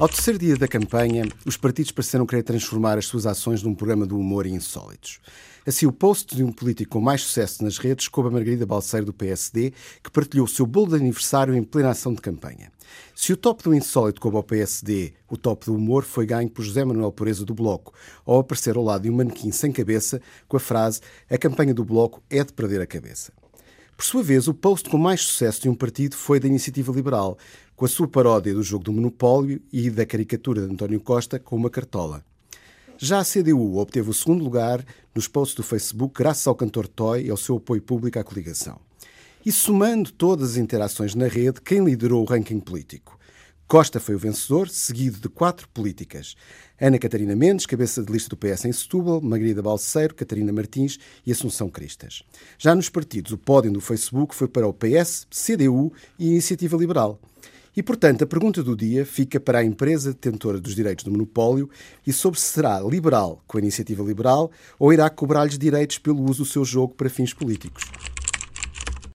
Ao terceiro dia da campanha, os partidos pareceram querer transformar as suas ações num programa de humor e insólitos. Assim, o post de um político com mais sucesso nas redes coube a Margarida Balseiro do PSD, que partilhou o seu bolo de aniversário em plena ação de campanha. Se o top do insólito coube ao PSD, o top do humor foi ganho por José Manuel Pureza do Bloco, ao aparecer ao lado de um manequim sem cabeça com a frase A campanha do Bloco é de perder a cabeça. Por sua vez, o post com mais sucesso de um partido foi da Iniciativa Liberal, com a sua paródia do jogo do monopólio e da caricatura de António Costa com uma cartola. Já a CDU obteve o segundo lugar nos posts do Facebook graças ao cantor Toy e ao seu apoio público à coligação. E somando todas as interações na rede, quem liderou o ranking político? Costa foi o vencedor, seguido de quatro políticas. Ana Catarina Mendes, cabeça de lista do PS em Setúbal, Margarida Balseiro, Catarina Martins e Assunção Cristas. Já nos partidos, o pódio do Facebook foi para o PS, CDU e Iniciativa Liberal. E, portanto, a pergunta do dia fica para a empresa detentora dos direitos do monopólio e sobre se será liberal com a iniciativa liberal ou irá cobrar-lhes direitos pelo uso do seu jogo para fins políticos.